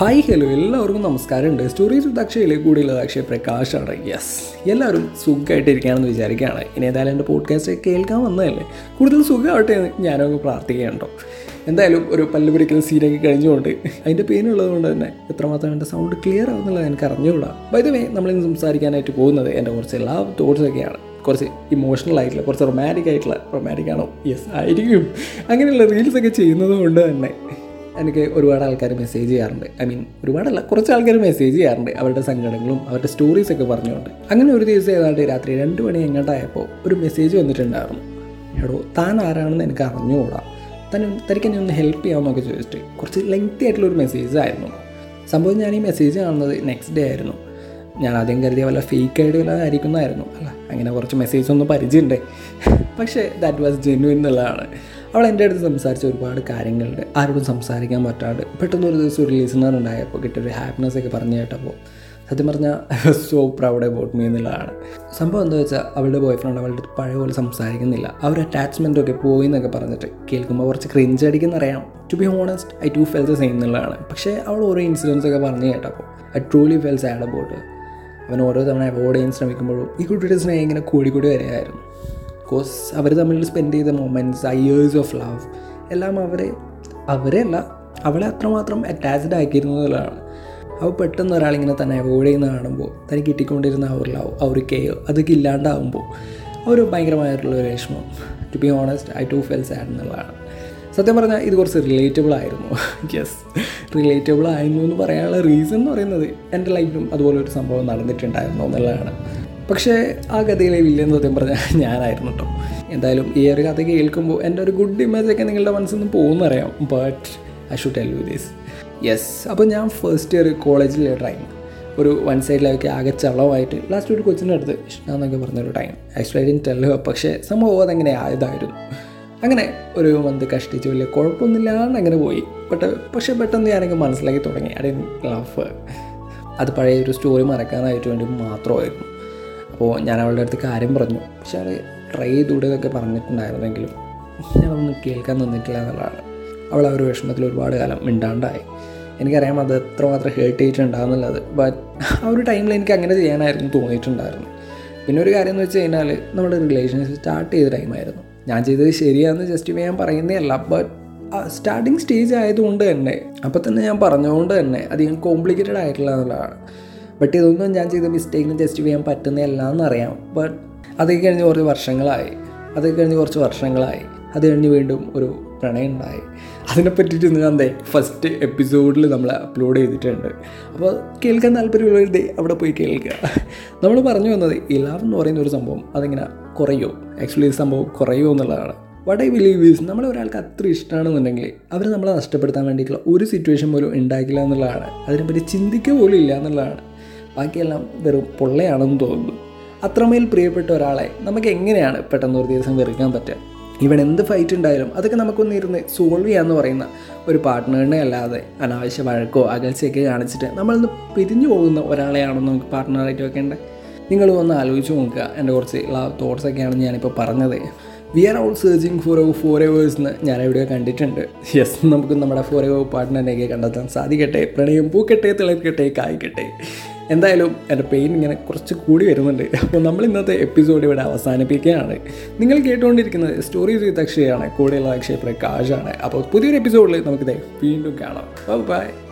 Hi hello എല്ലാവർക്കും നമസ്കാരമുണ്ട്. Stories വിത്ത് അക്ഷയിലെ കൂടെയുള്ളത് അക്ഷയ് പ്രകാശാണ്. യെസ് എല്ലാവരും സുഖമായിട്ടിരിക്കുകയാണെന്ന് വിചാരിക്കുകയാണ്. ഇനി ഏതായാലും എന്റെ പോഡ്കാസ്റ്റ് കേൾക്കാൻ വന്നതല്ലേ? കൂടുതൽ സുഖമാവട്ടെ എന്ന് ഞാനൊക്കെ പ്രാർത്ഥിക്കുകയുണ്ടോ എന്തായാലും ഒരു പല്ല് പല്ലുപൊരിക്കൽ സീനൊക്കെ കഴിഞ്ഞുകൊണ്ട് അതിന്റെ പെയിനുള്ളത് കൊണ്ട് തന്നെ എത്രമാത്രം എന്റെ സൗണ്ട് ക്ലിയർ ആവുന്നുള്ളത് എനിക്ക് അറിഞ്ഞുകൂടാ. ബൈ വേ നമ്മളിന്ന് സംസാരിക്കാനായിട്ട് പോകുന്നത് എന്റെ കുറച്ച് ലവ് തോട്ട്സൊക്കെയാണ് കുറച്ച് ഇമോഷണൽ ആയിട്ടുള്ള കുറച്ച് റൊമാന്റിക് ആയിട്ടുള്ള റൊമാന്റിക് ആണോ? യെസ് ആയിരിക്കും. അങ്ങനെയുള്ള റീൽസൊക്കെ ചെയ്യുന്നത് കൊണ്ട് തന്നെ എനിക്ക് ഒരുപാട് ആൾക്കാർ മെസ്സേജ് ചെയ്യാറുണ്ട്. ഐ മീൻ ഒരുപാടല്ല കുറച്ച് ആൾക്കാർ മെസ്സേജ് ചെയ്യാറുണ്ട് അവരുടെ സങ്കടങ്ങളും അവരുടെ സ്റ്റോറീസ് ഒക്കെ പറഞ്ഞുകൊണ്ട്. അങ്ങനെ ഒരു ദിവസം ഏതാണ്ട് രാത്രി രണ്ട് മണി എങ്ങോട്ടായപ്പോൾ ഒരു മെസ്സേജ് വന്നിട്ടുണ്ടായിരുന്നു. എടോ താൻ ആരാണെന്ന് എനിക്ക് അറിഞ്ഞുകൂടാ. തന്നെ തനിക്ക് എന്നെ ഒന്ന് ഹെൽപ്പ് ചെയ്യാമെന്നൊക്കെ ചോദിച്ചിട്ട് കുറച്ച് ലെങ്തി ആയിട്ടുള്ള ഒരു മെസ്സേജ് ആയിരുന്നു. സംഭവം ഞാൻ ഈ മെസ്സേജ് കാണുന്നത് നെക്സ്റ്റ് ഡേ ആയിരുന്നു. ഞാൻ ആദ്യം കരുതിയ വല്ല ഫേക്ക് ആയിട്ട് വല്ല ആയിരിക്കുന്നതായിരുന്നു അല്ല അങ്ങനെ കുറച്ച് മെസ്സേജ് ഒന്നും പരിചയമുണ്ട്. പക്ഷേ ദാറ്റ് വാസ് ജെന്യൂൻ എന്നുള്ളതാണ്. അവൾ എന്റെ അടുത്ത് സംസാരിച്ച ഒരുപാട് കാര്യങ്ങളുണ്ട്. ആരോടും സംസാരിക്കാൻ പറ്റാണ്ട് പെട്ടെന്ന് ഒരു ദിവസം ഒരു ലിസണർ ഉണ്ടായപ്പോൾ കിട്ടിയൊരു ഹാപ്പിനെസ് ഒക്കെ പറഞ്ഞു കേട്ടപ്പോൾ സത്യം പറഞ്ഞാൽ സോ പ്രൗഡ് അബൌട്ട് മീ എന്നുള്ളതാണ്. സംഭവം എന്താ വെച്ചാൽ അവളുടെ ബോയ് ഫ്രണ്ട് അവളുടെ പഴയ പോലെ സംസാരിക്കുന്നില്ല. അവർ അറ്റാച്ച്മെന്റ് ഒക്കെ പോയി എന്നൊക്കെ പറഞ്ഞിട്ട് കേൾക്കുമ്പോൾ കുറച്ച് cringe അടിക്കുന്നറിയാം to be honest I too feels same എന്നുള്ളതാണ്. പക്ഷേ അവൾ ഓരോ ഇൻസിഡൻസ് ഒക്കെ പറഞ്ഞു കേട്ടപ്പോൾ I truly feels add about അവൻ ഓരോ തവണ അവോയ്ഡ് ചെയ്യാൻ ശ്രമിക്കുമ്പോഴും ഈ കുട്ടിയുടെ സ്നേഹം ഇങ്ങനെ കൂടി കൂടി വരികയായിരുന്നു. ബിക്കോസ് അവർ തമ്മിൽ സ്പെൻഡ് ചെയ്ത മൊമെന്റ്സ് ആ ഇയേഴ്സ് ഓഫ് ലവ് എല്ലാം അവരെ അവരെ അല്ല അവളെ അത്രമാത്രം അറ്റാച്ച്ഡ് ആക്കിയിരുന്നതിലാണ് അവ പെട്ടെന്ന് ഒരാളിങ്ങനെ തന്നെ അവോയ്ഡ് ചെയ്യുന്ന കാണുമ്പോൾ തനിക്ക് കിട്ടിക്കൊണ്ടിരുന്ന ഒരു ലവ് ആ കെയർ അതൊക്കെ ഇല്ലാണ്ടാവുമ്പോൾ അവർ ഭയങ്കരമായിട്ടുള്ള ഒരു വിഷമം. To be honest I too feel sad എന്നുള്ളതാണ്. സത്യം പറഞ്ഞാൽ ഇത് കുറച്ച് റിലേറ്റബിൾ ആയിരുന്നു. യെസ് റിലേറ്റബിൾ ആയിരുന്നു എന്ന് പറയാനുള്ള റീസൺ എന്ന് പറയുന്നത് എന്റെ ലൈഫിലും അതുപോലെ ഒരു സംഭവം നടന്നിട്ടുണ്ടായിരുന്നു എന്നുള്ളതാണ്. പക്ഷേ ആ കഥയിലെ വില്ലൻ സത്യം പറഞ്ഞാൽ ഞാനായിരുന്നു കേട്ടോ എന്തായാലും ഈ ഒരു കഥ കേൾക്കുമ്പോൾ എന്റെ ഒരു ഗുഡ് ഇമേജ് ഒക്കെ നിങ്ങളുടെ മനസ്സിൽ നിന്ന് പോകുന്നറിയാം. But I should tell you this yes അപ്പോൾ ഞാൻ ഫസ്റ്റ് ഇയർ കോളേജിലെ ടൈം ഒരു വൺ സൈഡിലൊക്കെ ആകെ ചളമായിട്ട് ലാസ്റ്റ് ഒരു കൊച്ചിന്റെ അടുത്ത് ഇഷ്ടമെന്നൊക്കെ പറഞ്ഞൊരു ടൈം ആക്ച്വലി ഐ ഡിൻ ടെല്ലോ പക്ഷേ സംഭവം അതങ്ങനെ ആയതായിരുന്നു. അങ്ങനെ ഒരു മന്ത് കഷ്ടിച്ച് വലിയ കുഴപ്പമൊന്നുമില്ലാണ്ട് അങ്ങനെ പോയി. ബട്ട് പക്ഷേ പെട്ടെന്ന് ഞാനൊക്കെ മനസ്സിലാക്കി തുടങ്ങി. ഐ ലവ് അത് പഴയ ഒരു സ്റ്റോറി മറക്കാനായിട്ട് വേണ്ടി മാത്രമായിരുന്നു. അപ്പോൾ ഞാൻ അവളുടെ അടുത്ത് കാര്യം പറഞ്ഞു. പക്ഷെ അവൾ ട്രൈ ചെയ്തുകൂടെന്നൊക്കെ പറഞ്ഞിട്ടുണ്ടായിരുന്നെങ്കിലും ഞാനൊന്നും കേൾക്കാൻ നിന്നിട്ടില്ല എന്നുള്ളതാണ്. അവൾ ആ ഒരു വിഷമത്തിൽ ഒരുപാട് കാലം മിണ്ടാണ്ടായി. എനിക്കറിയാം അത് എത്രമാത്രം ഹേർട്ട് ചെയ്തിട്ടുണ്ടാകുന്നുള്ളത് ബട്ട് ആ ഒരു ടൈമിൽ എനിക്ക് അങ്ങനെ ചെയ്യാനായിരുന്നു തോന്നിയിട്ടുണ്ടായിരുന്നു പിന്നെ ഒരു കാര്യം എന്ന് വെച്ച് കഴിഞ്ഞാൽ നമ്മുടെ റിലേഷൻഷിപ്പ് സ്റ്റാർട്ട് ചെയ്ത ടൈമായിരുന്നു ഞാൻ ചെയ്തത് ശരിയാണെന്ന് ജസ്റ്റിഫൈ ഞാൻ പറയുന്നേ അല്ല ബട്ട് സ്റ്റാർട്ടിങ് സ്റ്റേജ് ആയതുകൊണ്ട് തന്നെ അപ്പോൾ തന്നെ ഞാൻ പറഞ്ഞതുകൊണ്ട് തന്നെ അധികം കോംപ്ലിക്കേറ്റഡ് ആയിട്ടുള്ള ബട്ട് ഇതൊന്നും ഞാൻ ചെയ്ത മിസ്റ്റേക്കിന് ജസ്റ്റ് ചെയ്യാൻ പറ്റുന്നതല്ല എന്നറിയാം ബട്ട് അത് കഴിഞ്ഞ് കുറച്ച് വർഷങ്ങളായി. അത് കഴിഞ്ഞ് കുറച്ച് വർഷങ്ങളായി. അത് കഴിഞ്ഞ് വീണ്ടും ഒരു പ്രണയം ഉണ്ടായി. അതിനെ പറ്റിയിട്ട് ഞാൻ ഫസ്റ്റ് എപ്പിസോഡിൽ നമ്മൾ അപ്ലോഡ് ചെയ്തിട്ടുണ്ട്. അപ്പോൾ കേൾക്കാൻ താല്പര്യമുള്ളവർ അവിടെ പോയി കേൾക്കുക. നമ്മൾ പറഞ്ഞു വന്നത് ഈ ലവ് എന്ന് പറയുന്ന ഒരു സംഭവം അതിങ്ങനെ കുറയോ? ആക്ച്വലി ഈ സംഭവം കുറയോ എന്നുള്ളതാണ്. വട്ട് ഐ ബിലീവ് ഈസ് നമ്മളെ ഒരാൾക്ക് അത്ര ഇഷ്ടമാണെന്നുണ്ടെങ്കിൽ അവർ നമ്മളെ നഷ്ടപ്പെടുത്താൻ വേണ്ടിയിട്ടുള്ള ഒരു സിറ്റുവേഷൻ പോലും ഉണ്ടാക്കില്ല എന്നുള്ളതാണ്. അതിനെപ്പറ്റി ചിന്തിക്കുക പോലും ഇല്ല എന്നുള്ളതാണ്. ബാക്കിയെല്ലാം വെറും പൊള്ളയാണെന്ന് തോന്നുന്നു. അത്രമേൽ പ്രിയപ്പെട്ട ഒരാളെ നമുക്ക് എങ്ങനെയാണ് പെട്ടെന്ന് ഒരു ദിവസം വെറുക്കാൻ പറ്റുക? ഇവൻ എന്ത് ഫൈറ്റ് ഉണ്ടായാലും അതൊക്കെ നമുക്കൊന്ന് ഇരുന്ന് സോൾവ് ചെയ്യാമെന്ന് പറയുന്ന ഒരു പാർട്ട്ണറിനെ അല്ലാതെ അനാവശ്യ വഴക്കോ അകൽച്ചയൊക്കെ കാണിച്ചിട്ട് നമ്മളിന്ന് പിരിഞ്ഞു പോകുന്ന ഒരാളെയാണെന്ന് നമുക്ക് പാർട്ട്ണറായിട്ട് വെക്കേണ്ടത് നിങ്ങൾ ഒന്ന് ആലോചിച്ച് നോക്കുക. എന്റെ കുറച്ച് തോട്ട്സൊക്കെയാണ് ഞാനിപ്പോൾ പറഞ്ഞത്. We are out searching for ever for evers എന്ന് ഞാൻ എവിടെയോ കണ്ടിട്ടുണ്ട്. യെസ് നമുക്ക് നമ്മുടെ ഫോർ എവർ പാർട്ട്ണറിനെയൊക്കെ കണ്ടെത്താൻ സാധിക്കട്ടെ. പ്രണയം പൂക്കട്ടെ തിളക്കട്ടെ കായ്ക്കട്ടെ. എന്തായാലും എന്റെ പെയിൻ ഇങ്ങനെ കുറച്ച് കൂടി വരുന്നുണ്ട്. അപ്പോൾ നമ്മൾ ഇന്നത്തെ എപ്പിസോഡ് ഇവിടെ അവസാനിപ്പിക്കുകയാണ്. നിങ്ങൾ കേട്ടുകൊണ്ടിരിക്കുന്നത് സ്റ്റോറീസ് വിത്ത് അക്ഷയാണ്. കൂടെയുള്ള അക്ഷയ പ്രകാശാണ്. അപ്പോൾ പുതിയൊരു എപ്പിസോഡിൽ നമുക്കിത് വീണ്ടും കാണാം. ബൈ